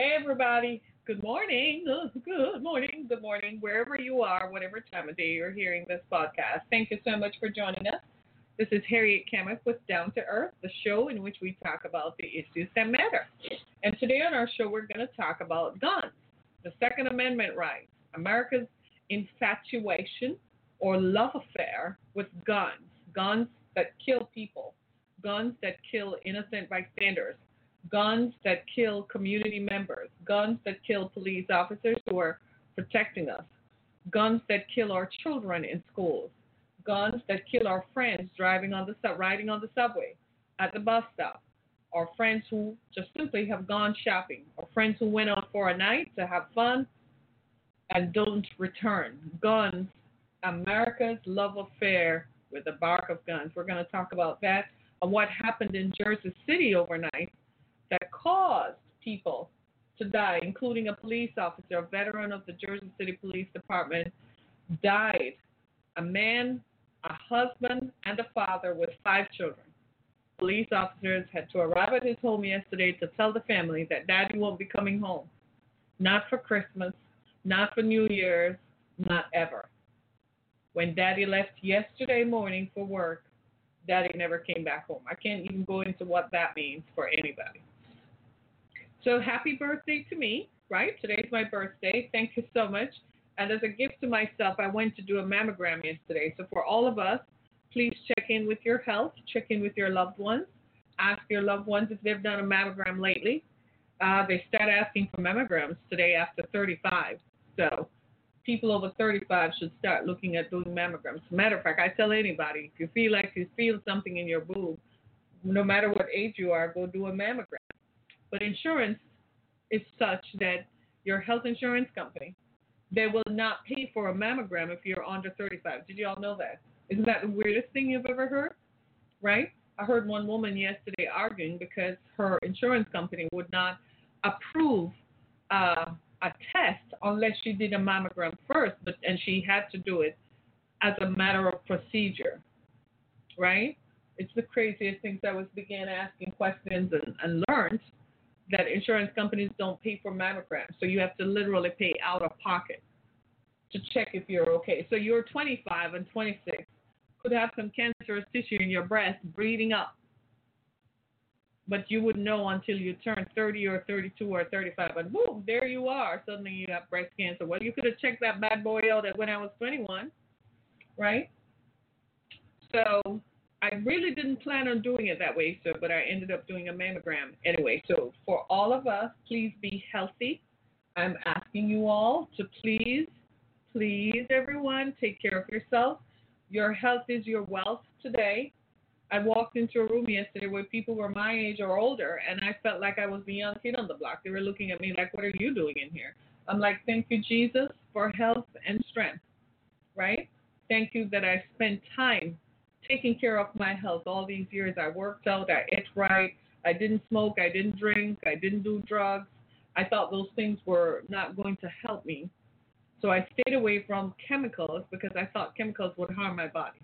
Hey, everybody. Good morning. Good morning. Good morning. Wherever you are, whatever time of day you're hearing this podcast, thank you so much for joining us. This is Harriet Kemick with Down to Earth, the show in which we talk about the issues that matter. And today on our show, we're going to talk about guns, the Second Amendment rights, America's infatuation or love affair with guns, guns that kill people, guns that kill innocent bystanders, guns that kill community members, guns that kill police officers who are protecting us, guns that kill our children in schools, guns that kill our friends driving on the sub, riding on the subway, at the bus stop, or friends who just simply have gone shopping, or friends who went out for a night to have fun and don't return. Guns, America's love affair with the bark of guns. We're going to talk about that and what happened in Jersey City overnight that caused people to die, including a police officer, a veteran of the Jersey City Police Department, died. A man, a husband, and a father with five children. Police officers had to arrive at his home yesterday to tell the family that daddy won't be coming home. Not for Christmas, not for New Year's, not ever. When daddy left yesterday morning for work, daddy never came back home. I can't even go into what that means for anybody. So happy birthday to me, right? Today's my birthday. Thank you so much. And as a gift to myself, I went to do a mammogram yesterday. So for all of us, please check in with your health, check in with your loved ones, ask your loved ones if they've done a mammogram lately. Uh, they start asking for mammograms today after 35. So people over 35 should start looking at doing mammograms. Matter of fact, I tell anybody if you feel like you feel something in your boob, no matter what age you are, go do a mammogram. But insurance is such that your health insurance company they will not pay for a mammogram if you're under 35. Did you all know that? Isn't that the weirdest thing you've ever heard? Right? I heard one woman yesterday arguing because her insurance company would not approve uh, a test unless she did a mammogram first, but and she had to do it as a matter of procedure. Right? It's the craziest things. I was began asking questions and, and learned that insurance companies don't pay for mammograms. So you have to literally pay out of pocket to check if you're okay. So you're 25 and 26, could have some cancerous tissue in your breast breeding up. But you wouldn't know until you turn 30 or 32 or 35, and boom, there you are. Suddenly you have breast cancer. Well, you could have checked that bad boy out when I was 21, right? So I really didn't plan on doing it that way, so but I ended up doing a mammogram anyway. So for all of us, please be healthy. I'm asking you all to please, please, everyone, take care of yourself. Your health is your wealth today. I walked into a room yesterday where people were my age or older, and I felt like I was the young kid on the block. They were looking at me like, "What are you doing in here?" I'm like, "Thank you, Jesus, for health and strength." Right? Thank you that I spent time taking care of my health all these years. I worked out, I ate right, I didn't smoke, I didn't drink, I didn't do drugs. I thought those things were not going to help me. So I stayed away from chemicals because I thought chemicals would harm my body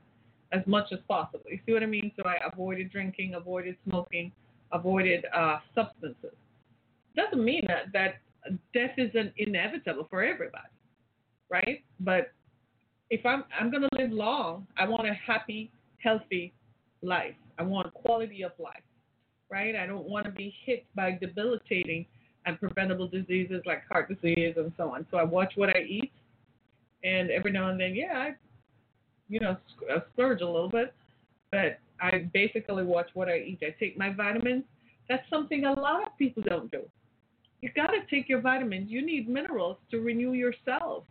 as much as possible. You see what I mean? So I avoided drinking, avoided smoking, avoided uh, substances. Doesn't mean that, that death isn't inevitable for everybody, right? But if I'm I'm gonna live long, I want a happy, healthy life. I want quality of life, right? I don't want to be hit by debilitating and preventable diseases like heart disease and so on. So I watch what I eat, and every now and then, yeah, I, you know, sc- uh, splurge a little bit, but I basically watch what I eat. I take my vitamins. That's something a lot of people don't do. You got to take your vitamins. You need minerals to renew your cells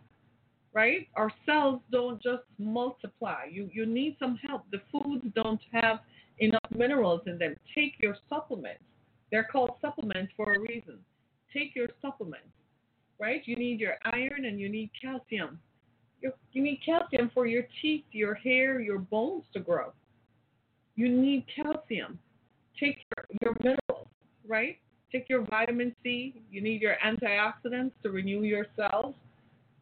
right? Our cells don't just multiply. You you need some help. The foods don't have enough minerals in them. Take your supplements. They're called supplements for a reason. Take your supplements, right? You need your iron and you need calcium. You, you need calcium for your teeth, your hair, your bones to grow. You need calcium. Take your, your minerals, right? Take your vitamin C. You need your antioxidants to renew your cells.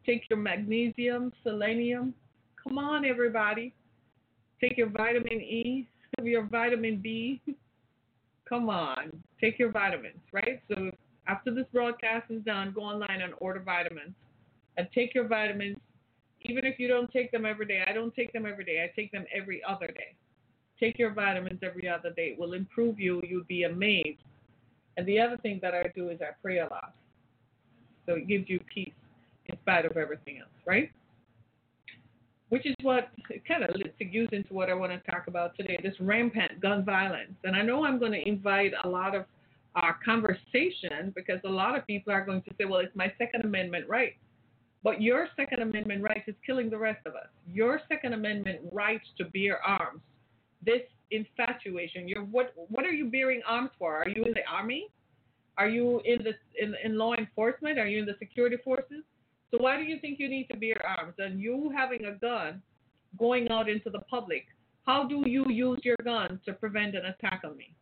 Take your magnesium, selenium. Come on, everybody. Take your vitamin E, your vitamin B. Come on. Take your vitamins, right? So after this broadcast is done, go online and order vitamins. And take your vitamins, even if you don't take them every day. I don't take them every day, I take them every other day. Take your vitamins every other day. It will improve you. You'll be amazed. And the other thing that I do is I pray a lot. So it gives you peace in spite of everything else, right? Which is what kind of segues into what I want to talk about today this rampant gun violence. And I know I'm going to invite a lot of uh, conversation because a lot of people are going to say, well, it's my Second Amendment right. But your Second Amendment right is killing the rest of us. Your Second Amendment right to bear arms, this infatuation, you're, what, what are you bearing arms for? Are you in the army? Are you in the in, in law enforcement? Are you in the security forces? So why do you think you need to bear arms? And you having a gun going out into the public, how do you use your gun to prevent an attack on me?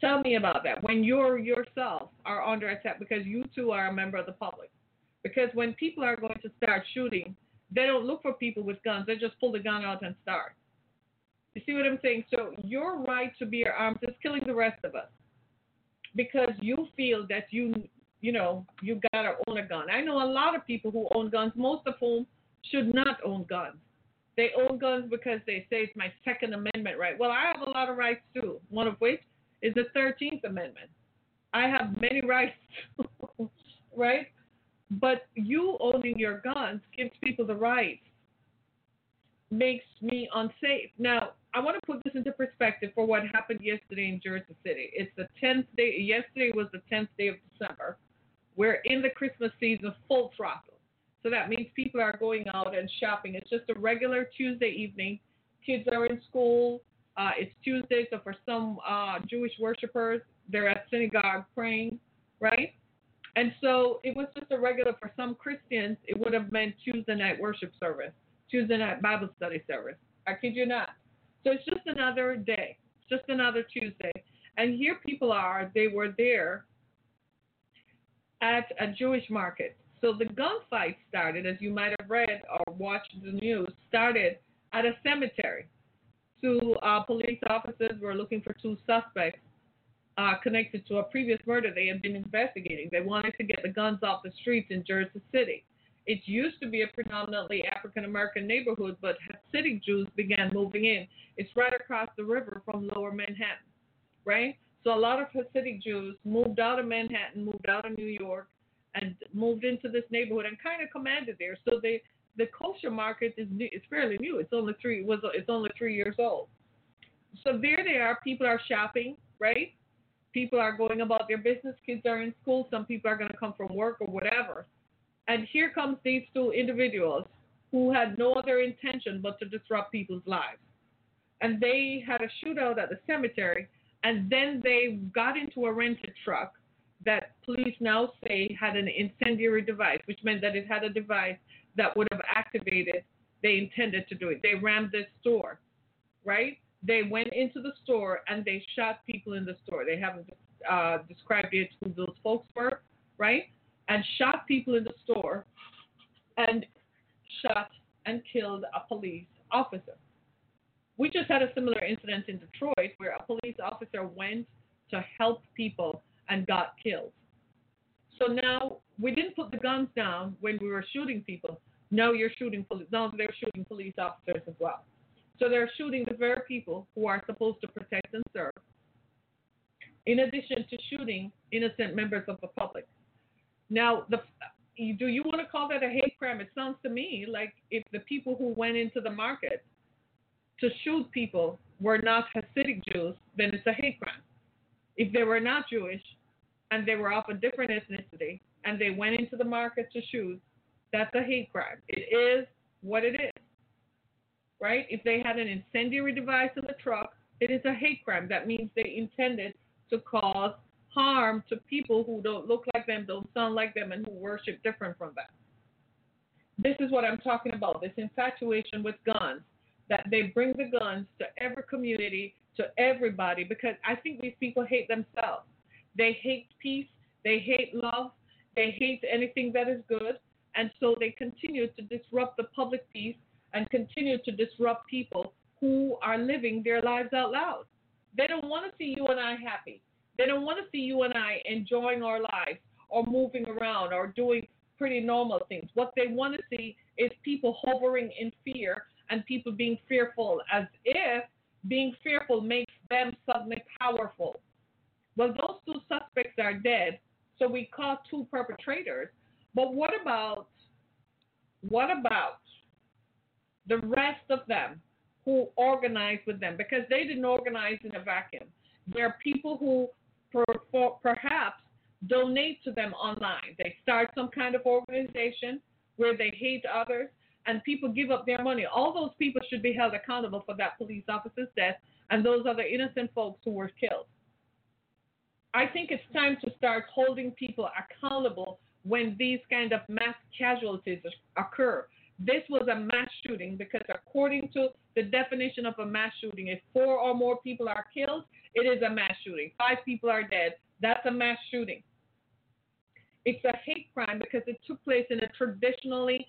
Tell me about that. When you yourself are under attack because you too are a member of the public. Because when people are going to start shooting, they don't look for people with guns. They just pull the gun out and start. You see what I'm saying? So your right to bear arms is killing the rest of us because you feel that you you know, you gotta own a gun. I know a lot of people who own guns, most of whom should not own guns. They own guns because they say it's my Second Amendment right. Well, I have a lot of rights too. One of which is the Thirteenth Amendment. I have many rights, right? But you owning your guns gives people the right, makes me unsafe. Now, I want to put this into perspective for what happened yesterday in Jersey City. It's the 10th day, yesterday was the 10th day of December. We're in the Christmas season full throttle. So that means people are going out and shopping. It's just a regular Tuesday evening. Kids are in school. Uh, it's Tuesday, so for some uh, Jewish worshipers, they're at synagogue praying, right? And so it was just a regular, for some Christians, it would have meant Tuesday night worship service, Tuesday night Bible study service. I kid you not. So it's just another day, just another Tuesday. And here people are, they were there at a Jewish market. So the gunfight started, as you might have read or watched the news, started at a cemetery. Two uh, police officers were looking for two suspects uh, connected to a previous murder they had been investigating. They wanted to get the guns off the streets in Jersey City. It used to be a predominantly African American neighborhood, but Hasidic Jews began moving in. It's right across the river from Lower Manhattan, right? So a lot of Hasidic Jews moved out of Manhattan, moved out of New York, and moved into this neighborhood and kind of commanded there. So they, the kosher market is new, it's fairly new. It's only three was it's only three years old. So there they are. People are shopping, right? People are going about their business. Kids are in school. Some people are going to come from work or whatever. And here comes these two individuals who had no other intention but to disrupt people's lives. And they had a shootout at the cemetery and then they got into a rented truck that police now say had an incendiary device, which meant that it had a device that would have activated. They intended to do it. They rammed this store, right? They went into the store and they shot people in the store. They haven't uh, described yet who those folks were, right? And shot people in the store and shot and killed a police officer. We just had a similar incident in Detroit where a police officer went to help people and got killed. So now we didn't put the guns down when we were shooting people. Now you're shooting police. Now they're shooting police officers as well. So they're shooting the very people who are supposed to protect and serve. In addition to shooting innocent members of the public. Now, the, do you want to call that a hate crime? It sounds to me like if the people who went into the market to shoot people were not Hasidic Jews, then it's a hate crime. If they were not Jewish and they were of a different ethnicity and they went into the market to shoot, that's a hate crime. It is what it is. Right? If they had an incendiary device in the truck, it is a hate crime. That means they intended to cause harm to people who don't look like them, don't sound like them, and who worship different from them. This is what I'm talking about this infatuation with guns, that they bring the guns to every community, to everybody, because I think these people hate themselves. They hate peace, they hate love, they hate anything that is good, and so they continue to disrupt the public peace and continue to disrupt people who are living their lives out loud. They don't want to see you and I happy. They don't want to see you and I enjoying our lives or moving around or doing pretty normal things. What they want to see is people hovering in fear and people being fearful as if being fearful makes them suddenly powerful. Well, those two suspects are dead, so we caught two perpetrators. But what about what about the rest of them who organized with them? Because they didn't organize in a vacuum. There are people who per, perhaps donate to them online. They start some kind of organization where they hate others and people give up their money. All those people should be held accountable for that police officer's death and those other innocent folks who were killed. I think it's time to start holding people accountable when these kind of mass casualties occur. This was a mass shooting because, according to the definition of a mass shooting, if four or more people are killed, it is a mass shooting. Five people are dead. That's a mass shooting. It's a hate crime because it took place in a traditionally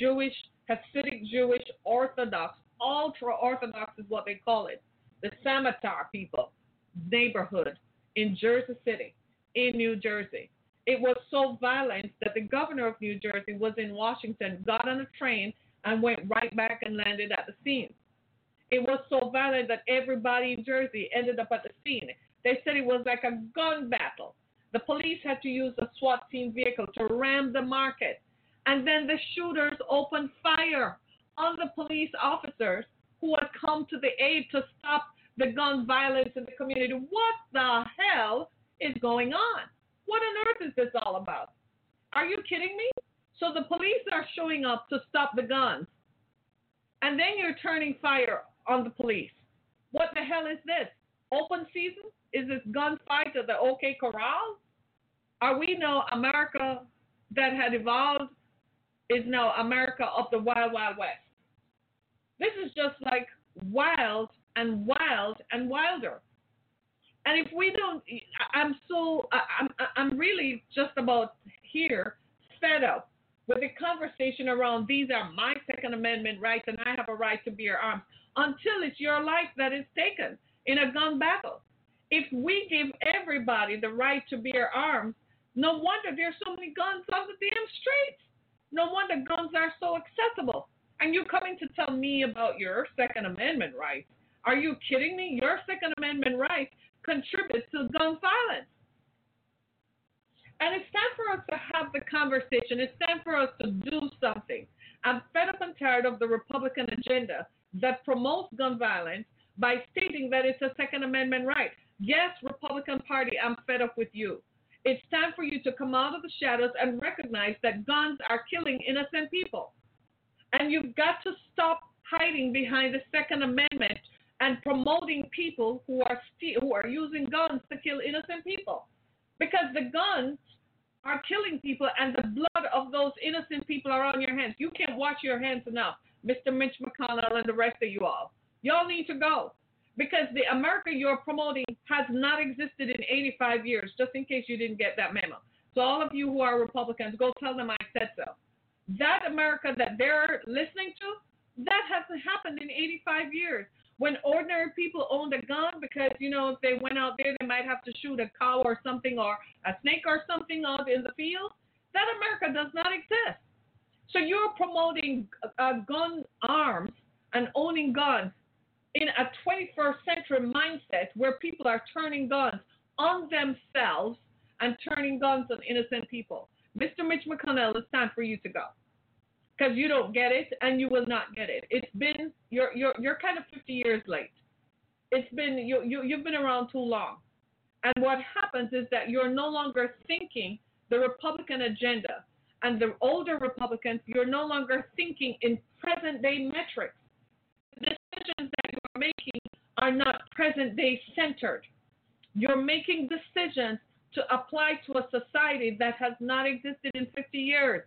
Jewish, Hasidic Jewish, Orthodox, ultra Orthodox is what they call it, the Samarkand people neighborhood in Jersey City, in New Jersey. It was so violent that the governor of New Jersey was in Washington, got on a train, and went right back and landed at the scene. It was so violent that everybody in Jersey ended up at the scene. They said it was like a gun battle. The police had to use a SWAT team vehicle to ram the market. And then the shooters opened fire on the police officers who had come to the aid to stop the gun violence in the community. What the hell is going on? What on earth is this all about? Are you kidding me? So the police are showing up to stop the guns. And then you're turning fire on the police. What the hell is this? Open season? Is this gunfight at the OK Corral? Are we now America that had evolved is now America of the Wild Wild West? This is just like wild and wild and wilder. And if we don't, I'm so, I'm, I'm really just about here fed up with the conversation around these are my Second Amendment rights and I have a right to bear arms until it's your life that is taken in a gun battle. If we give everybody the right to bear arms, no wonder there's so many guns on the damn streets. No wonder guns are so accessible. And you're coming to tell me about your Second Amendment rights. Are you kidding me? Your Second Amendment rights contribute to gun violence. And it's time for us to have the conversation. It's time for us to do something. I'm fed up and tired of the Republican agenda that promotes gun violence by stating that it's a Second Amendment right. Yes, Republican Party, I'm fed up with you. It's time for you to come out of the shadows and recognize that guns are killing innocent people. And you've got to stop hiding behind the Second Amendment and promoting people who are st- who are using guns to kill innocent people. Because the guns are killing people and the blood of those innocent people are on your hands. You can't wash your hands enough. Mr. Mitch McConnell and the rest of you all. Y'all need to go because the America you're promoting has not existed in 85 years, just in case you didn't get that memo. So, all of you who are Republicans, go tell them I said so. That America that they're listening to, that hasn't happened in 85 years. When ordinary people owned a gun because, you know, if they went out there, they might have to shoot a cow or something or a snake or something out in the field, that America does not exist. So you're promoting uh, gun arms and owning guns in a 21st century mindset where people are turning guns on themselves and turning guns on innocent people. Mr. Mitch McConnell, it's time for you to go because you don't get it and you will not get it. It's been you're you're you're kind of 50 years late. It's been you you you've been around too long. And what happens is that you're no longer thinking the Republican agenda and the older Republicans, you're no longer thinking in present day metrics. Decisions that you're making are not present day centered. You're making decisions to apply to a society that has not existed in 50 years.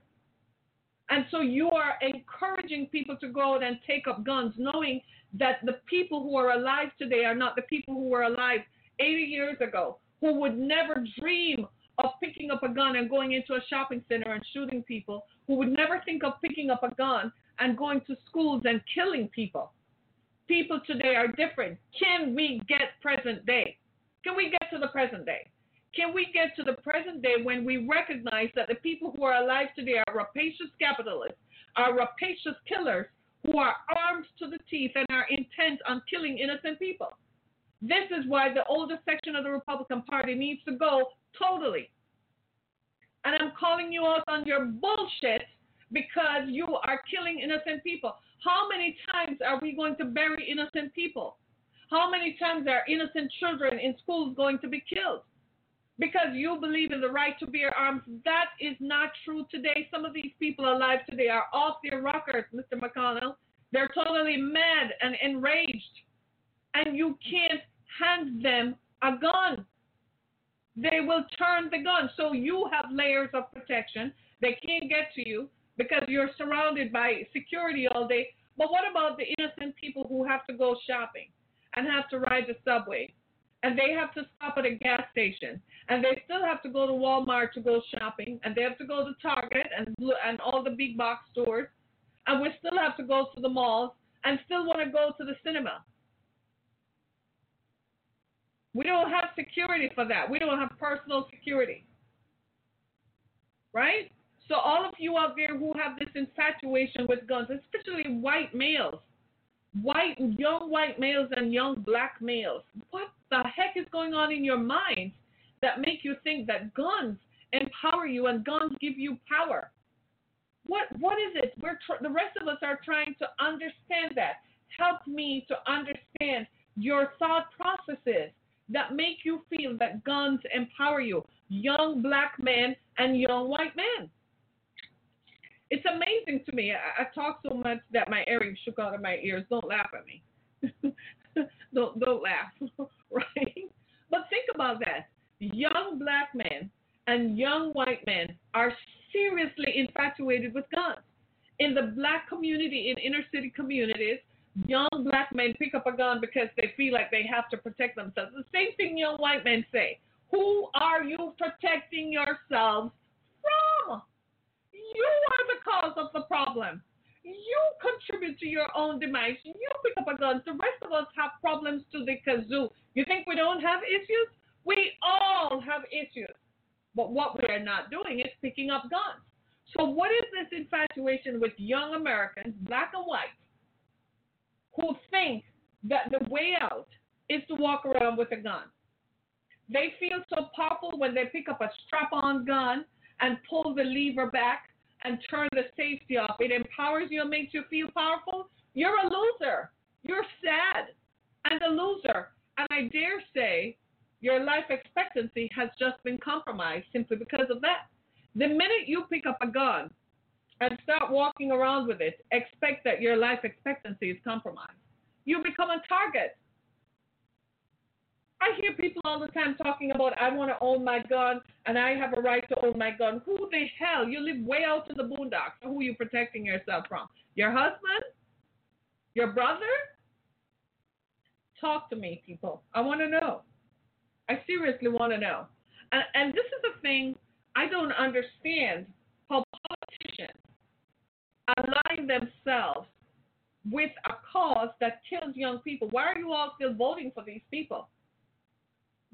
And so you are encouraging people to go out and take up guns, knowing that the people who are alive today are not the people who were alive 80 years ago, who would never dream of picking up a gun and going into a shopping center and shooting people, who would never think of picking up a gun and going to schools and killing people. People today are different. Can we get present day? Can we get to the present day? Can we get to the present day when we recognize that the people who are alive today are rapacious capitalists, are rapacious killers who are armed to the teeth and are intent on killing innocent people? This is why the oldest section of the Republican Party needs to go totally. And I'm calling you out on your bullshit because you are killing innocent people. How many times are we going to bury innocent people? How many times are innocent children in schools going to be killed? Because you believe in the right to bear arms. That is not true today. Some of these people alive today are off their rockers, Mr. McConnell. They're totally mad and enraged. And you can't hand them a gun. They will turn the gun. So you have layers of protection. They can't get to you because you're surrounded by security all day. But what about the innocent people who have to go shopping and have to ride the subway? And they have to stop at a gas station, and they still have to go to Walmart to go shopping, and they have to go to Target and and all the big box stores, and we still have to go to the malls and still want to go to the cinema. We don't have security for that. We don't have personal security. Right? So all of you out there who have this infatuation with guns, especially white males, white young white males and young black males, what the heck is going on in your mind that make you think that guns empower you and guns give you power? What what is it? We're tr- the rest of us are trying to understand that. Help me to understand your thought processes that make you feel that guns empower you, young black men and young white men it's amazing to me. I, I, talk so much that my earrings shook out of my ears. Don't laugh at me. don't don't laugh, right? But think about that. Young black men and young white men are seriously infatuated with guns. In the black community, in inner city communities, young black men pick up a gun because they feel like they have to protect themselves. The same thing young white men say. Who are you protecting yourselves? You are the cause of the problem. You contribute to your own demise. You pick up a gun. The rest of us have problems to the kazoo. You think we don't have issues? We all have issues. But what we are not doing is picking up guns. So, what is this infatuation with young Americans, black and white, who think that the way out is to walk around with a gun? They feel so powerful when they pick up a strap on gun and pull the lever back and turn the safety off. It empowers you and makes you feel powerful. You're a loser. You're sad and a loser. And I dare say your life expectancy has just been compromised simply because of that. The minute you pick up a gun and start walking around with it, expect that your life expectancy is compromised. You become a target. I hear people all the time talking about I want to own my gun and I have a right to own my gun. Who the hell? You live way out in the boondocks. Who are you protecting yourself from? Your husband? Your brother? Talk to me, people. I want to know. I seriously want to know. And, and this is a thing I don't understand how politicians align themselves with a cause that kills young people. Why are you all still voting for these people?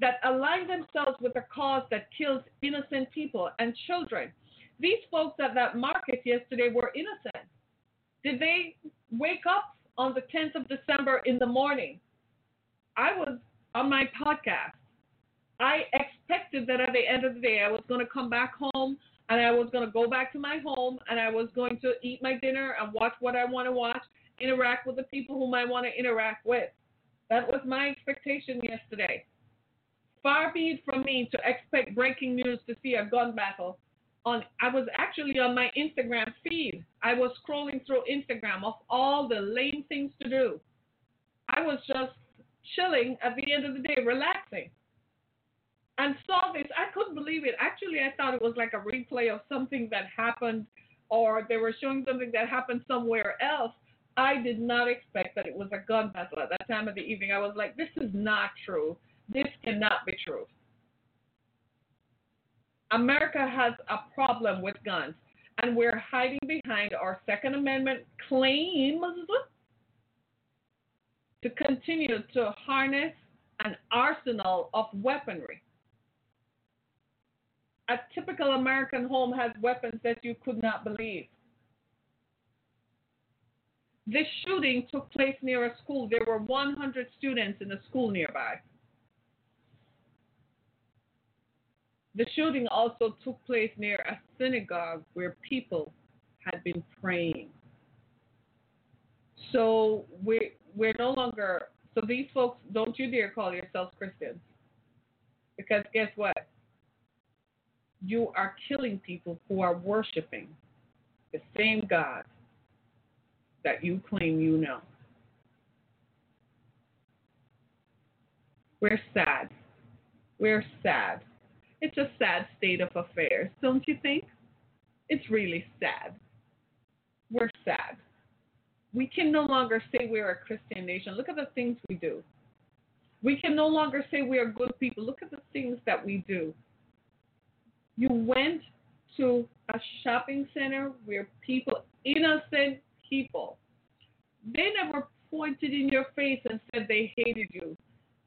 That align themselves with a cause that kills innocent people and children. These folks at that market yesterday were innocent. Did they wake up on the 10th of December in the morning? I was on my podcast. I expected that at the end of the day, I was going to come back home and I was going to go back to my home and I was going to eat my dinner and watch what I want to watch, interact with the people whom I want to interact with. That was my expectation yesterday. Far be it from me to expect breaking news to see a gun battle. On, I was actually on my Instagram feed. I was scrolling through Instagram of all the lame things to do. I was just chilling at the end of the day, relaxing. and saw this. I couldn't believe it. Actually, I thought it was like a replay of something that happened, or they were showing something that happened somewhere else. I did not expect that it was a gun battle at that time of the evening. I was like, this is not true. This cannot be true. America has a problem with guns, and we're hiding behind our Second Amendment claims to continue to harness an arsenal of weaponry. A typical American home has weapons that you could not believe. This shooting took place near a school. There were 100 students in a school nearby. The shooting also took place near a synagogue where people had been praying. So we we're no longer so these folks don't you dare call yourselves Christians. Because guess what? You are killing people who are worshiping the same God that you claim you know. We're sad. We're sad. It's a sad state of affairs, don't you think? It's really sad. We're sad. We can no longer say we're a Christian nation. Look at the things we do. We can no longer say we are good people. Look at the things that we do. You went to a shopping center where people, innocent people, they never pointed in your face and said they hated you.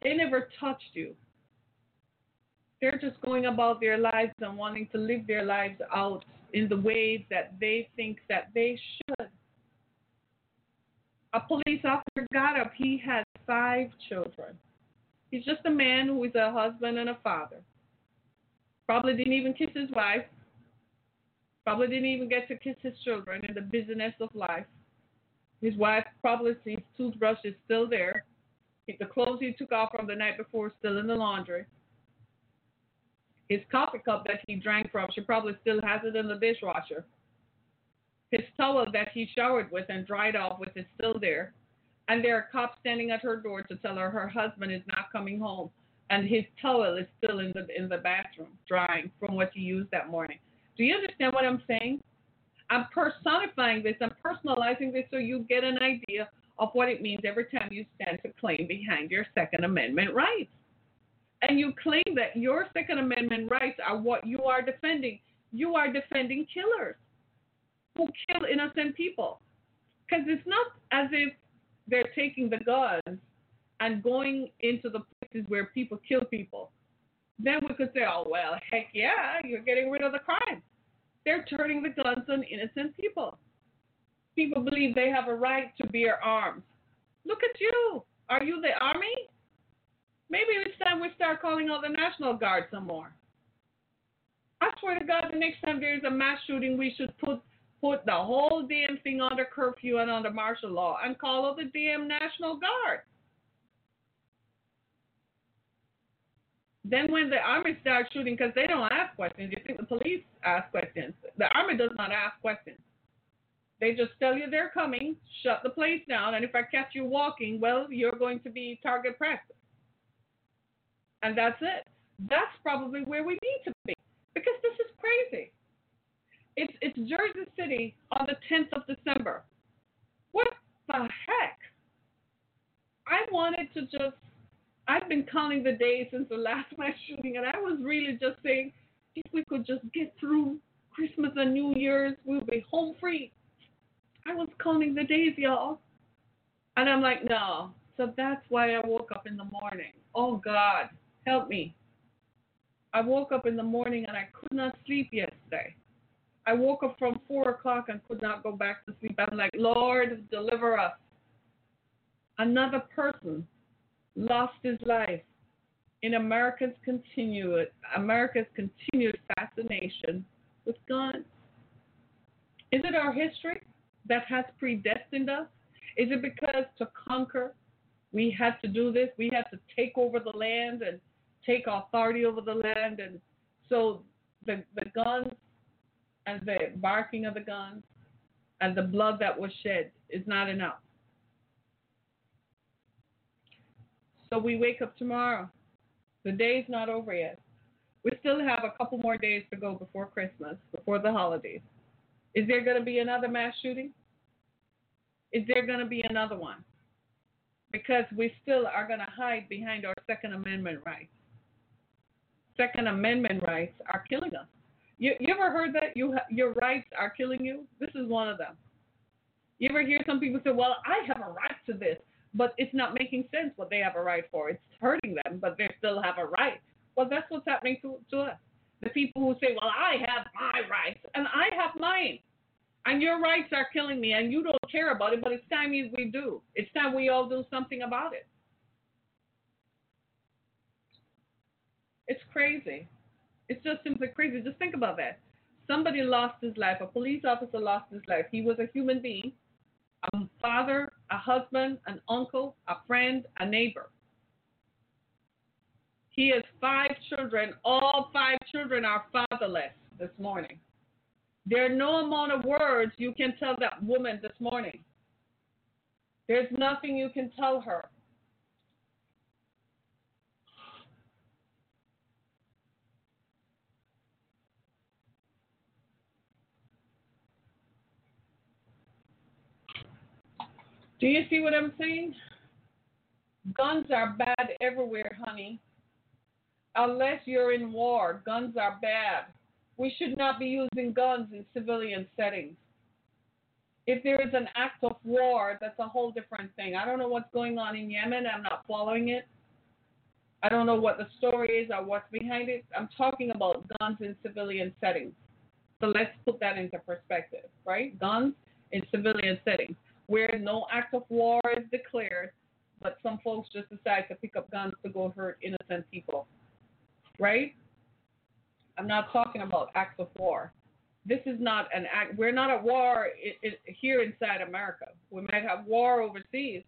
They never touched you. They're just going about their lives and wanting to live their lives out in the ways that they think that they should. A police officer got up. He had five children. He's just a man who is a husband and a father. Probably didn't even kiss his wife. Probably didn't even get to kiss his children in the busyness of life. His wife probably his toothbrush is still there. The clothes he took off from the night before still in the laundry. His coffee cup that he drank from, she probably still has it in the dishwasher. His towel that he showered with and dried off with is still there. And there are cops standing at her door to tell her her husband is not coming home. And his towel is still in the in the bathroom drying from what he used that morning. Do you understand what I'm saying? I'm personifying this, I'm personalizing this so you get an idea of what it means every time you stand to claim behind your Second Amendment rights and you claim that your Second Amendment rights are what you are defending, you are defending killers who kill innocent people. Because it's not as if they're taking the guns and going into the places where people kill people. Then we could say, oh, well, heck yeah, you're getting rid of the crime. They're turning the guns on innocent people. People believe they have a right to bear arms. Look at you. Are you the army? Maybe it's time we start calling out the National Guard some more. I swear to God, the next time there's a mass shooting, we should put put the whole damn thing under curfew and under martial law and call out the damn National Guard. Then when the army starts shooting, because they don't ask questions, you think the police ask questions. The army does not ask questions. They just tell you they're coming, shut the place down, and if I catch you walking, well, you're going to be target practice and that's it. That's probably where we need to be because this is crazy. It's it's Jersey City on the 10th of December. What the heck? I wanted to just. I've been counting the days since the last mass shooting, and I was really just saying, if we could just get through Christmas and New Year's, we'll be home free. I was counting the days, y'all. And I'm like, no. So that's why I woke up in the morning. Oh, God. Help me. I woke up in the morning and I could not sleep yesterday. I woke up from four o'clock and could not go back to sleep. I'm like, Lord, deliver us. Another person lost his life in America's continued America's continued fascination with guns. Is it our history that has predestined us? Is it because to conquer we had to do this? We had to take over the land and take authority over the land. And so the, the guns and the barking of the guns and the blood that was shed is not enough. So we wake up tomorrow. The day's not over yet. We still have a couple more days to go before Christmas, before the holidays. Is there going to be another mass shooting? Is there going to be another one? Because we still are going to hide behind our Second Amendment rights. Second Amendment rights are killing us. You, you ever heard that? You your rights are killing you? This is one of them. You ever hear some people say, "Well, I have a right to this," but it's not making sense what they have a right for. It's hurting them, but they still have a right. Well, that's what's happening to, to us. The people who say, "Well, I have my rights and I have mine," and your rights are killing me, and you don't care about it, but it's time we do. It's time we all do something about it. It's crazy. It's just simply crazy. Just think about that. Somebody lost his life. A police officer lost his life. He was a human being, a father, a husband, an uncle, a friend, a neighbor. He has five children. All five children are fatherless this morning. There are no amount of words you can tell that woman this morning. There's nothing you can tell her. Do you see what I'm saying? Guns are bad everywhere, honey. Unless you're in war, guns are bad. We should not be using guns in civilian settings. If there is an act of war, that's a whole different thing. I don't know what's going on in Yemen. I'm not following it. I don't know what the story is or what's behind it. I'm talking about guns in civilian settings. So let's put that into perspective, right? Guns in civilian settings where no act of war is declared, but some folks just decide to pick up guns to go hurt innocent people. Right? I'm not talking about acts of war. This is not an act. We're not at war here inside America. We might have war overseas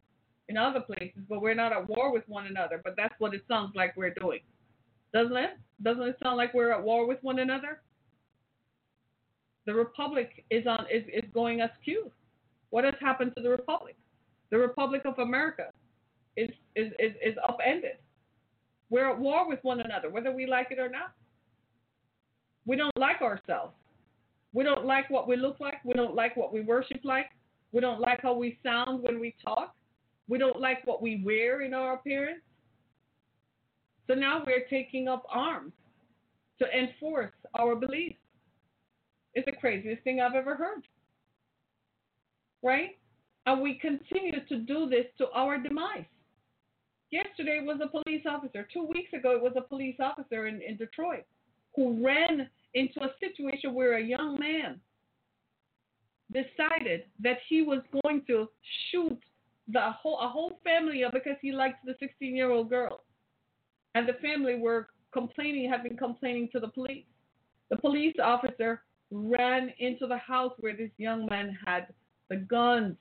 in other places, but we're not at war with one another. But that's what it sounds like we're doing. Doesn't it? Doesn't it sound like we're at war with one another? The republic is on is, is going askew. What has happened to the Republic? The Republic of America is, is, is, is upended. We're at war with one another, whether we like it or not. We don't like ourselves. We don't like what we look like. We don't like what we worship like. We don't like how we sound when we talk. We don't like what we wear in our appearance. So now we're taking up arms to enforce our beliefs. It's the craziest thing I've ever heard right? And we continue to do this to our demise. Yesterday was a police officer. Two weeks ago, it was a police officer in, in Detroit who ran into a situation where a young man decided that he was going to shoot the whole a whole family of because he liked the 16 year old girl, and the family were complaining, had been complaining to the police. The police officer ran into the house where this young man had the guns.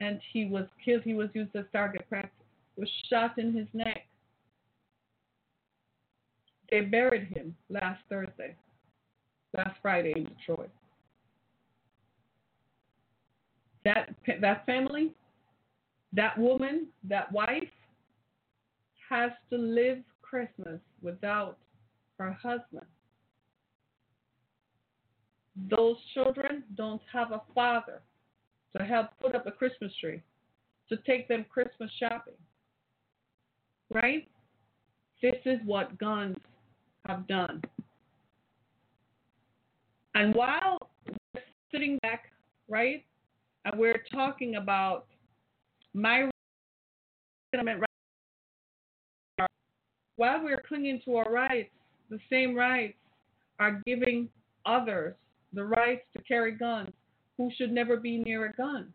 And he was killed. He was used as target practice. Was shot in his neck. They buried him last Thursday, last Friday in Detroit. That that family, that woman, that wife, has to live Christmas without her husband those children don't have a father to help put up a Christmas tree, to take them Christmas shopping. Right? This is what guns have done. And while we're sitting back, right, and we're talking about my while we're clinging to our rights, the same rights are giving others the rights to carry guns who should never be near a gun.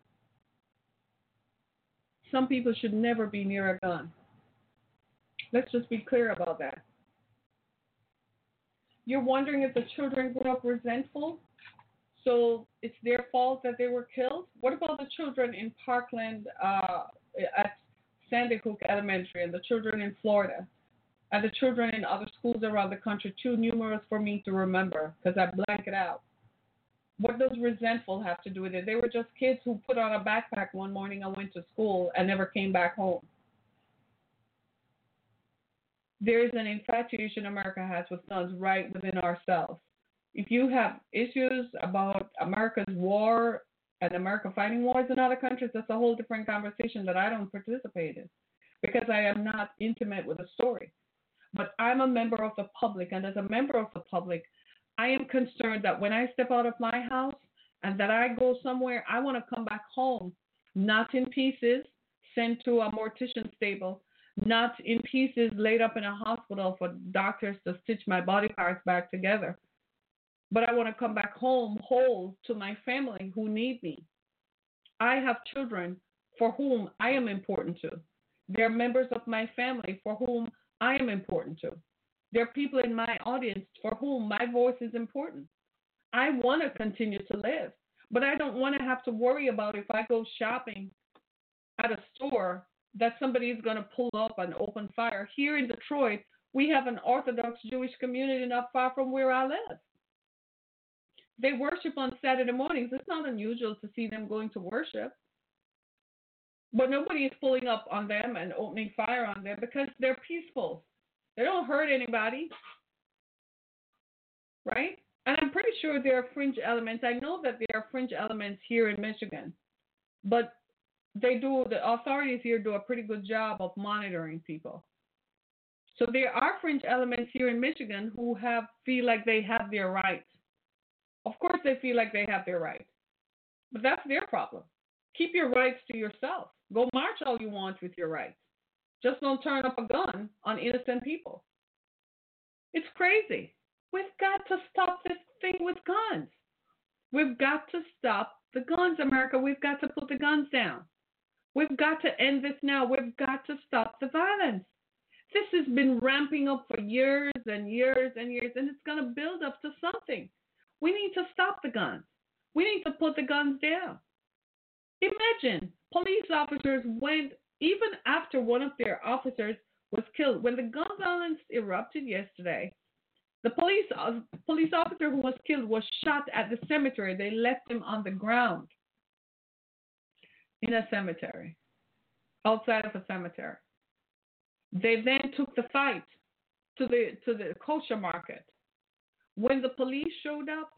Some people should never be near a gun. Let's just be clear about that. You're wondering if the children grew up resentful, so it's their fault that they were killed? What about the children in Parkland uh, at Sandy Hook Elementary and the children in Florida? And the children in other schools around the country, too numerous for me to remember because I blank it out. What does resentful have to do with it? They were just kids who put on a backpack one morning and went to school and never came back home. there is an infatuation America has with guns right within ourselves. If you have issues about America's war and America fighting wars in other countries, that's a whole different conversation that I don't participate in because I am not intimate with the story. But I'm a member of the public, and as a member of the public, I am concerned that when I step out of my house and that I go somewhere, I want to come back home, not in pieces, sent to a mortician stable, not in pieces laid up in a hospital for doctors to stitch my body parts back together. But I want to come back home whole to my family who need me. I have children for whom I am important to. They're members of my family for whom I am important to. There are people in my audience for whom my voice is important. I want to continue to live, but I don't want to have to worry about if I go shopping at a store that somebody is going to pull up and open fire. Here in Detroit, we have an Orthodox Jewish community not far from where I live. They worship on Saturday mornings. It's not unusual to see them going to worship. But nobody is pulling up on them and opening fire on them because they're peaceful. They don't hurt anybody. Right? And I'm pretty sure there are fringe elements. I know that there are fringe elements here in Michigan. But they do the authorities here do a pretty good job of monitoring people. So there are fringe elements here in Michigan who have feel like they have their rights. Of course they feel like they have their rights. But that's their problem. Keep your rights to yourself. Go march all you want with your rights. Just don't turn up a gun on innocent people. It's crazy. We've got to stop this thing with guns. We've got to stop the guns, America. We've got to put the guns down. We've got to end this now. We've got to stop the violence. This has been ramping up for years and years and years, and it's going to build up to something. We need to stop the guns. We need to put the guns down. Imagine police officers went, even after one of their officers was killed, when the gun violence erupted yesterday, the police, uh, police officer who was killed was shot at the cemetery. They left him on the ground in a cemetery, outside of a cemetery. They then took the fight to the to the kosher market. When the police showed up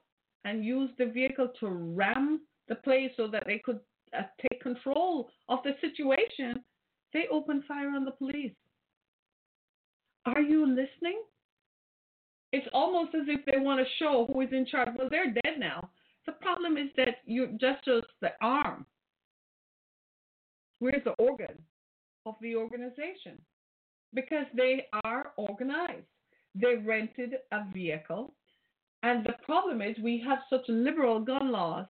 and used the vehicle to ram the place so that they could uh, take control of the situation, they opened fire on the police. Are you listening? It's almost as if they want to show who is in charge. Well, they're dead now. The problem is that you just just the arm. Where's the organ of the organization? Because they are organized. They rented a vehicle. And the problem is we have such liberal gun laws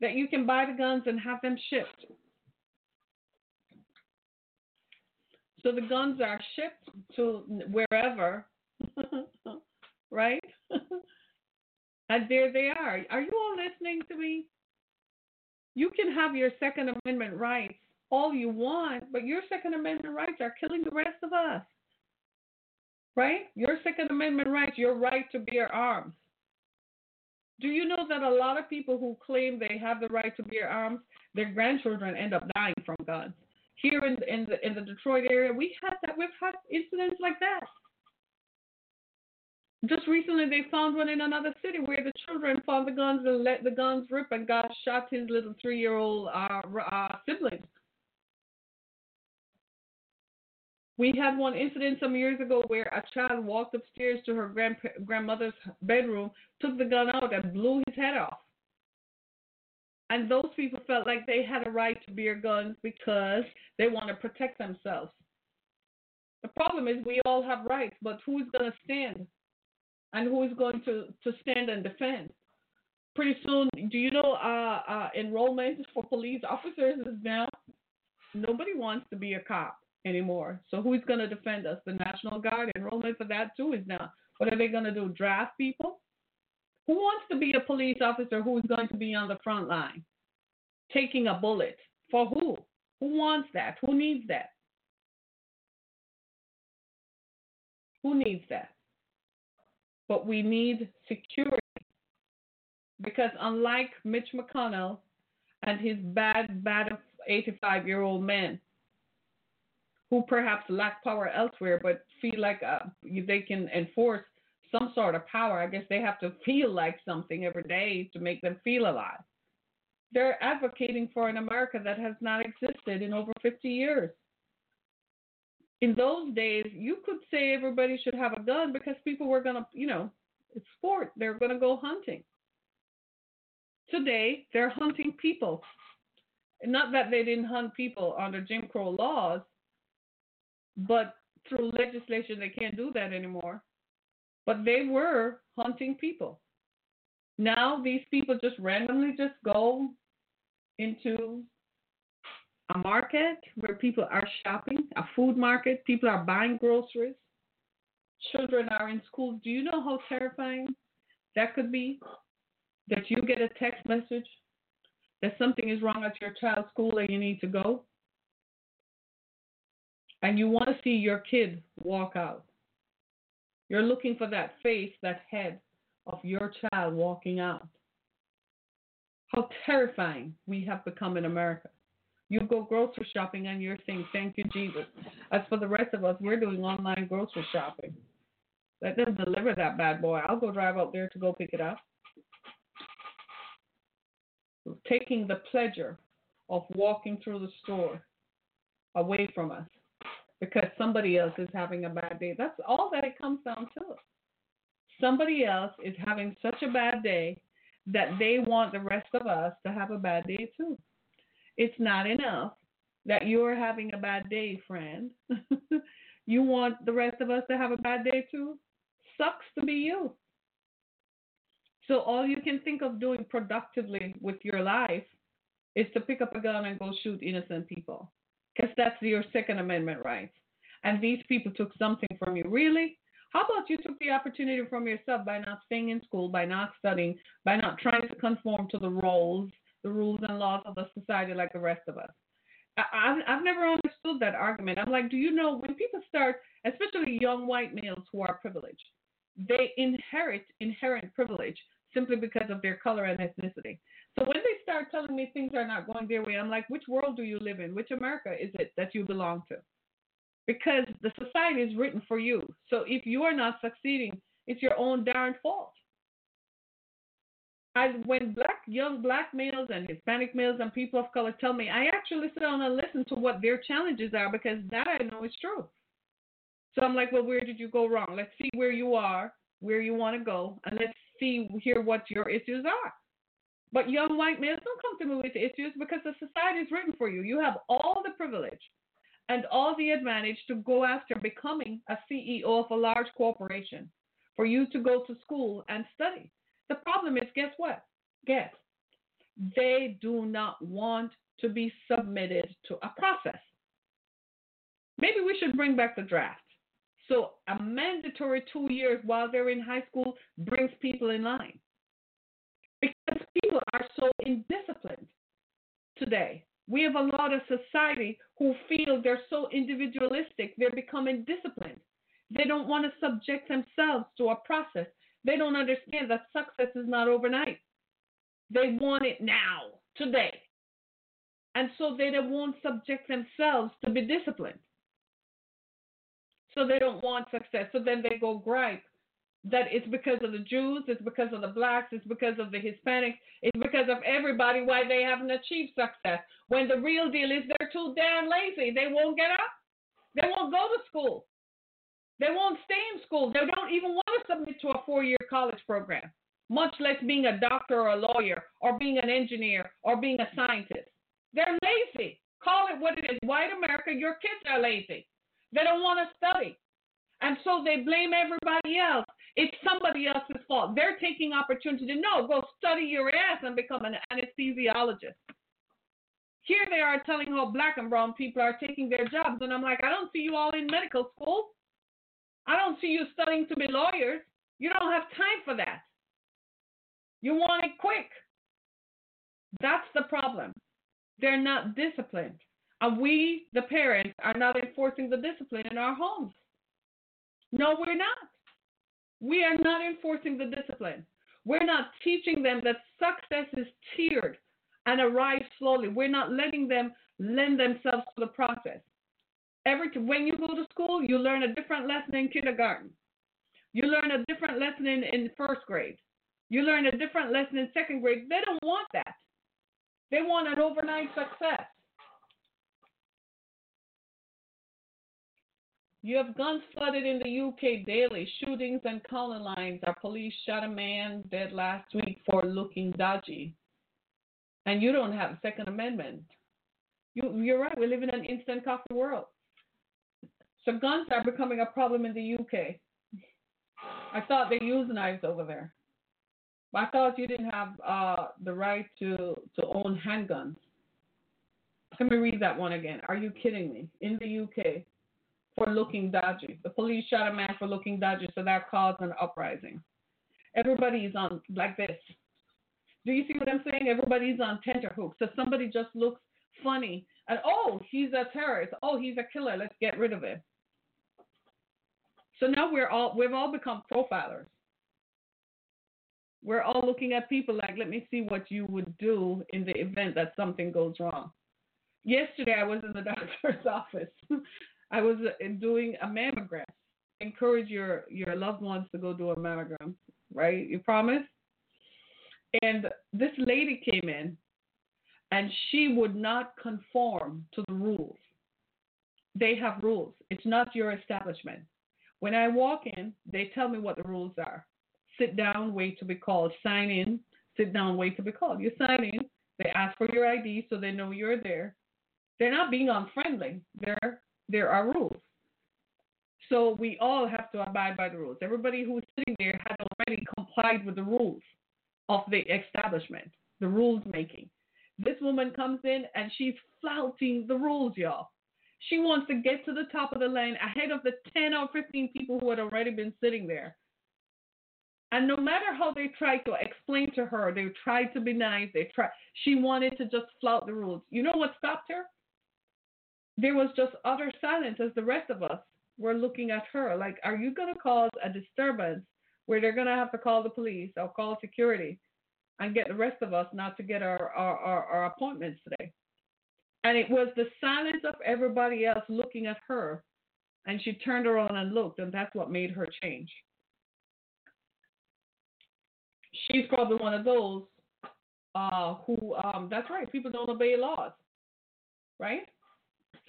that you can buy the guns and have them shipped. So the guns are shipped to wherever, right? and there they are. Are you all listening to me? You can have your Second Amendment rights all you want, but your Second Amendment rights are killing the rest of us. Right? Your Second Amendment rights, your right to bear arms. Do you know that a lot of people who claim they have the right to bear arms, their grandchildren end up dying from guns? Here in, in the in the Detroit area, we had that. We've had incidents like that. Just recently, they found one in another city where the children found the guns and let the guns rip and got shot his little three-year-old uh, uh, siblings. We had one incident some years ago where a child walked upstairs to her grandpa- grandmother's bedroom, took the gun out, and blew his head off. And those people felt like they had a right to bear guns because they want to protect themselves. The problem is we all have rights, but who's going to stand? And who is going to, to stand and defend? Pretty soon, do you know uh, uh, enrollment for police officers is now? Nobody wants to be a cop anymore. So who's going to defend us? The National Guard enrollment for that too is now. What are they going to do? Draft people? Who wants to be a police officer who's going to be on the front line, taking a bullet? For who? Who wants that? Who needs that? Who needs that? But we need security. Because unlike Mitch McConnell and his bad, bad 85 year old men, who perhaps lack power elsewhere but feel like uh, they can enforce some sort of power. I guess they have to feel like something every day to make them feel alive. They're advocating for an America that has not existed in over 50 years. In those days, you could say everybody should have a gun because people were going to, you know, it's sport. They're going to go hunting. Today, they're hunting people. Not that they didn't hunt people under Jim Crow laws, but through legislation, they can't do that anymore. But they were hunting people. Now these people just randomly just go into a market where people are shopping, a food market, people are buying groceries, children are in school. Do you know how terrifying that could be? That you get a text message that something is wrong at your child's school and you need to go, and you want to see your kid walk out. You're looking for that face, that head of your child walking out. How terrifying we have become in America. You go grocery shopping and you're saying, Thank you, Jesus. As for the rest of us, we're doing online grocery shopping. Let them deliver that bad boy. I'll go drive out there to go pick it up. Taking the pleasure of walking through the store away from us because somebody else is having a bad day. That's all that it comes down to. Somebody else is having such a bad day that they want the rest of us to have a bad day too. It's not enough that you're having a bad day, friend. you want the rest of us to have a bad day too? Sucks to be you. So all you can think of doing productively with your life is to pick up a gun and go shoot innocent people. Because that's your Second Amendment rights. And these people took something from you. Really? How about you took the opportunity from yourself by not staying in school, by not studying, by not trying to conform to the roles, the rules and laws of the society like the rest of us? I, I've never understood that argument. I'm like, do you know when people start, especially young white males who are privileged, they inherit inherent privilege simply because of their color and ethnicity. So when they start telling me things are not going their way, I'm like, which world do you live in? Which America is it that you belong to? Because the society is written for you. So if you are not succeeding, it's your own darn fault. I, when black young black males and Hispanic males and people of color tell me, I actually sit down and listen to what their challenges are because that I know is true. So I'm like, well, where did you go wrong? Let's see where you are, where you want to go, and let's see hear what your issues are. But young white males don't come to me with issues because the society is written for you. You have all the privilege and all the advantage to go after becoming a CEO of a large corporation, for you to go to school and study. The problem is, guess what? Guess. They do not want to be submitted to a process. Maybe we should bring back the draft. So a mandatory two years while they're in high school brings people in line. People are so indisciplined today. We have a lot of society who feel they're so individualistic, they're becoming disciplined. They don't want to subject themselves to a process. They don't understand that success is not overnight. They want it now, today. And so they won't subject themselves to be disciplined. So they don't want success. So then they go gripe that it's because of the Jews, it's because of the blacks, it's because of the Hispanics, it's because of everybody why they haven't achieved success. When the real deal is they're too damn lazy. They won't get up. They won't go to school. They won't stay in school. They don't even want to submit to a four year college program, much less being a doctor or a lawyer or being an engineer or being a scientist. They're lazy. Call it what it is. White America, your kids are lazy. They don't want to study. And so they blame everybody else. It's somebody else's fault. They're taking opportunity to no, go study your ass and become an anesthesiologist. Here they are telling how black and brown people are taking their jobs, and I'm like, I don't see you all in medical school. I don't see you studying to be lawyers. You don't have time for that. You want it quick. That's the problem. They're not disciplined. And we, the parents, are not enforcing the discipline in our homes. No, we're not. We are not enforcing the discipline. We're not teaching them that success is tiered and arrives slowly. We're not letting them lend themselves to the process. Every when you go to school, you learn a different lesson in kindergarten. You learn a different lesson in, in first grade. You learn a different lesson in second grade. They don't want that. They want an overnight success. You have guns flooded in the UK daily. Shootings and calling lines. Our police shot a man dead last week for looking dodgy. And you don't have a Second Amendment. You, you're right. We live in an instant coffee world. So guns are becoming a problem in the UK. I thought they used knives over there. I thought you didn't have uh, the right to, to own handguns. Let me read that one again. Are you kidding me? In the UK, for looking dodgy. The police shot a man for looking dodgy, so that caused an uprising. Everybody's on like this. Do you see what I'm saying? Everybody's on tenterhooks. So somebody just looks funny and oh, he's a terrorist. Oh, he's a killer. Let's get rid of him. So now we're all we've all become profilers. We're all looking at people like, let me see what you would do in the event that something goes wrong. Yesterday, I was in the doctor's office. I was uh, doing a mammogram. Encourage your your loved ones to go do a mammogram, right? You promise? And this lady came in and she would not conform to the rules. They have rules. It's not your establishment. When I walk in, they tell me what the rules are. Sit down, wait to be called. Sign in, sit down, wait to be called. You sign in, they ask for your ID so they know you're there. They're not being unfriendly. There, there are rules. So we all have to abide by the rules. Everybody who was sitting there had already complied with the rules of the establishment, the rules making. This woman comes in and she's flouting the rules, y'all. She wants to get to the top of the lane ahead of the 10 or 15 people who had already been sitting there. And no matter how they tried to explain to her, they tried to be nice, they tried she wanted to just flout the rules. You know what stopped her? There was just utter silence as the rest of us were looking at her like, are you going to cause a disturbance where they're going to have to call the police or call security and get the rest of us not to get our, our, our, our appointments today. And it was the silence of everybody else looking at her. And she turned around and looked, and that's what made her change. She's probably one of those uh, who, um, that's right, people don't obey laws, right?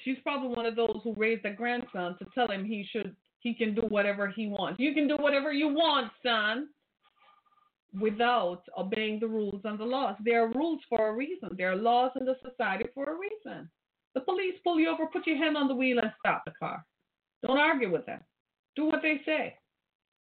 She's probably one of those who raised a grandson to tell him he should he can do whatever he wants. You can do whatever you want, son, without obeying the rules and the laws. There are rules for a reason. There are laws in the society for a reason. The police pull you over, put your hand on the wheel, and stop the car. Don't argue with them. Do what they say.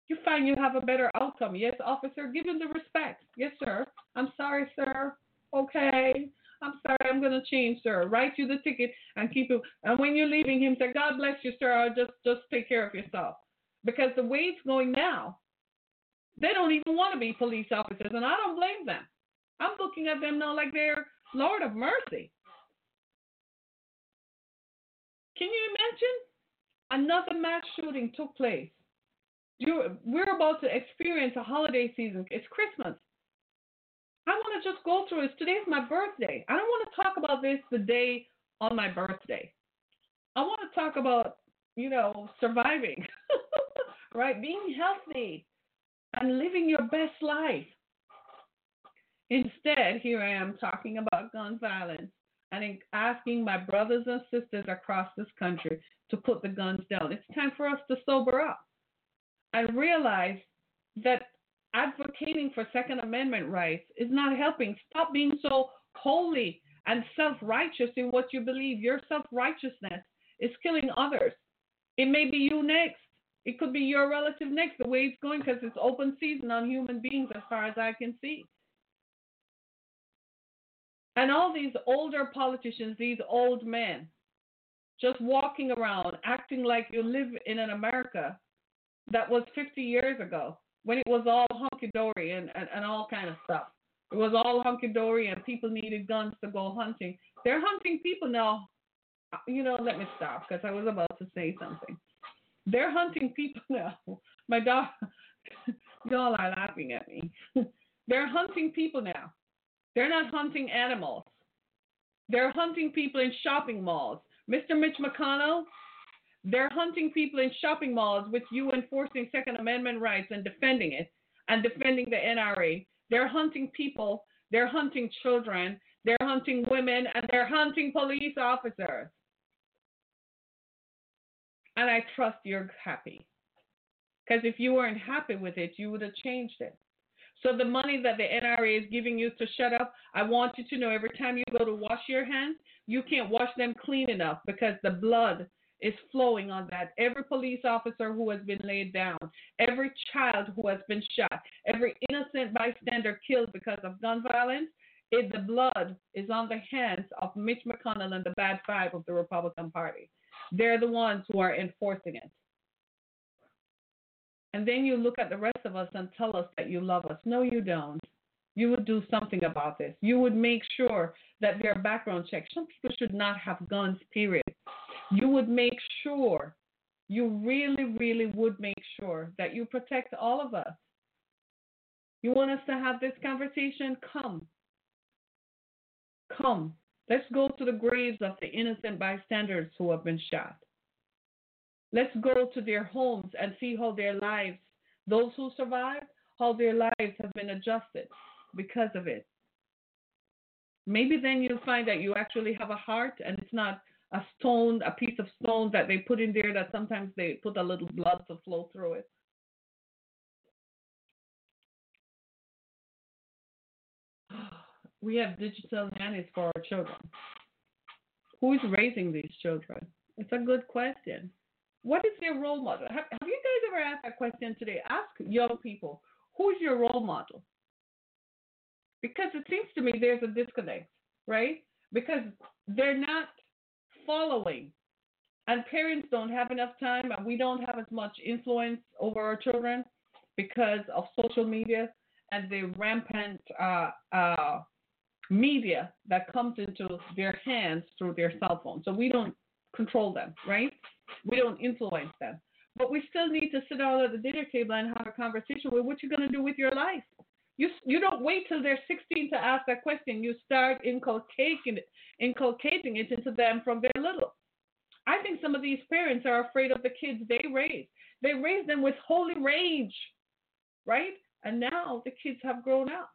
You find you have a better outcome. Yes, officer, give him the respect. Yes, sir. I'm sorry, sir. Okay. I'm sorry, I'm gonna change, sir. Write you the ticket and keep it. And when you're leaving him, say, God bless you, sir. I'll just just take care of yourself. Because the way it's going now, they don't even want to be police officers, and I don't blame them. I'm looking at them now like they're Lord of mercy. Can you imagine? Another mass shooting took place. You, we're about to experience a holiday season. It's Christmas. I want to just go through it. Today's my birthday. I don't want to talk about this the day on my birthday. I want to talk about, you know, surviving, right? Being healthy and living your best life. Instead, here I am talking about gun violence and asking my brothers and sisters across this country to put the guns down. It's time for us to sober up and realize that advocating for Second Amendment rights is not helping. Stop being so holy and self righteous in what you believe. Your self righteousness is killing others. It may be you next. It could be your relative next, the way it's going, because it's open season on human beings as far as I can see. And all these older politicians, these old men, just walking around acting like you live in an America that was 50 years ago when it was all hunky dory and, and, and all kind of stuff. It was all hunky dory and people needed guns to go hunting. They're hunting people now. You know, let me stop because I was about to say something. They're hunting people now. My dog, y'all are laughing at me. They're hunting people now. They're not hunting animals. They're hunting people in shopping malls. Mr. Mitch McConnell, They're hunting people in shopping malls with you enforcing Second Amendment rights and defending it and defending the NRA. They're hunting people, they're hunting children, they're hunting women, and they're hunting police officers. And I trust you're happy. Because if you weren't happy with it, you would have changed it. So the money that the NRA is giving you to shut up, I want you to know every time you go to wash your hands, you can't wash them clean enough because the blood is flowing on that. Every police officer who has been laid down, every child who has been shot, every innocent bystander killed because of gun violence, it, the blood is on the hands of Mitch McConnell and the bad five of the Republican Party. They're the ones who are enforcing it. And then you look at the rest of us and tell us that you love us. No, you don't. You would do something about this. You would make sure that there are background checks. Some people should not have guns, period. You would make sure, you really, really would make sure that you protect all of us. You want us to have this conversation? Come. Come. Let's go to the graves of the innocent bystanders who have been shot. Let's go to their homes and see how their lives, those who survived, how their lives have been adjusted because of it. Maybe then you'll find that you actually have a heart and it's not a stone, a piece of stone that they put in there that sometimes they put a little blood to flow through it. We have digital nannies for our children. Who is raising these children? It's a good question. What is their role model? Have, have you guys ever asked that question today? Ask young people, who's your role model? Because it seems to me there's a disconnect, right? Because they're not following. And parents don't have enough time, and we don't have as much influence over our children because of social media and the rampant uh, uh, media that comes into their hands through their cell phone. So we don't control them, right? We don't influence them. But we still need to sit down at the dinner table and have a conversation with what you're going to do with your life. You, you don't wait till they're 16 to ask that question. You start inculcating it, inculcating it into them from their little. I think some of these parents are afraid of the kids they raise. They raise them with holy rage, right? And now the kids have grown up.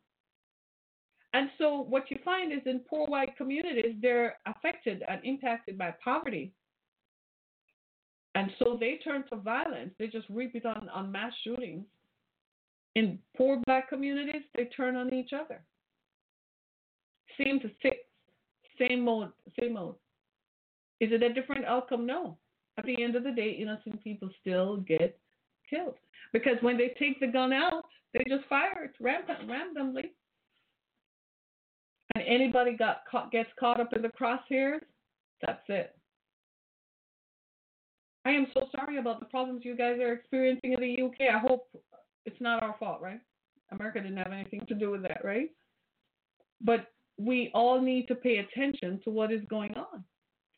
And so what you find is in poor white communities, they're affected and impacted by poverty. And so they turn to violence. They just repeat on, on mass shootings. In poor black communities, they turn on each other. Same to six, same mode, same mode. Is it a different outcome? No. At the end of the day, innocent people still get killed because when they take the gun out, they just fire it randomly. And anybody got caught, gets caught up in the crosshairs, that's it. I am so sorry about the problems you guys are experiencing in the UK. I hope it's not our fault, right? America didn't have anything to do with that, right? But we all need to pay attention to what is going on.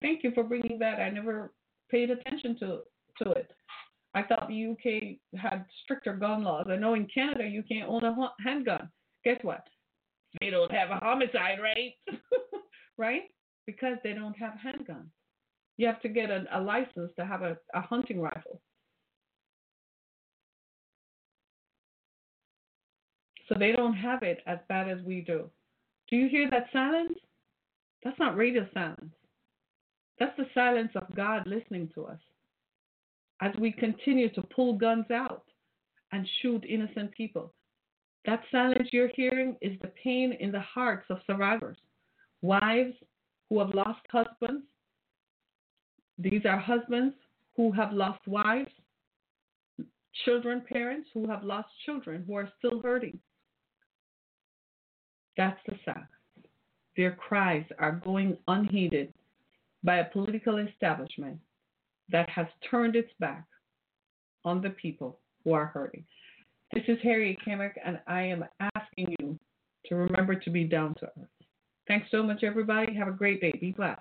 Thank you for bringing that. I never paid attention to to it. I thought the UK had stricter gun laws. I know in Canada you can't own a handgun. Guess what? They don't have a homicide rate, right? Because they don't have handguns. You have to get a, a license to have a, a hunting rifle. So they don't have it as bad as we do. Do you hear that silence? That's not radio silence. That's the silence of God listening to us as we continue to pull guns out and shoot innocent people. That silence you're hearing is the pain in the hearts of survivors, wives who have lost husbands. These are husbands who have lost wives, children, parents who have lost children who are still hurting. That's the silence. Their cries are going unheeded by a political establishment that has turned its back on the people who are hurting. This is Harriet Kamek, and I am asking you to remember to be down to earth. Thanks so much, everybody. Have a great day. Be blessed.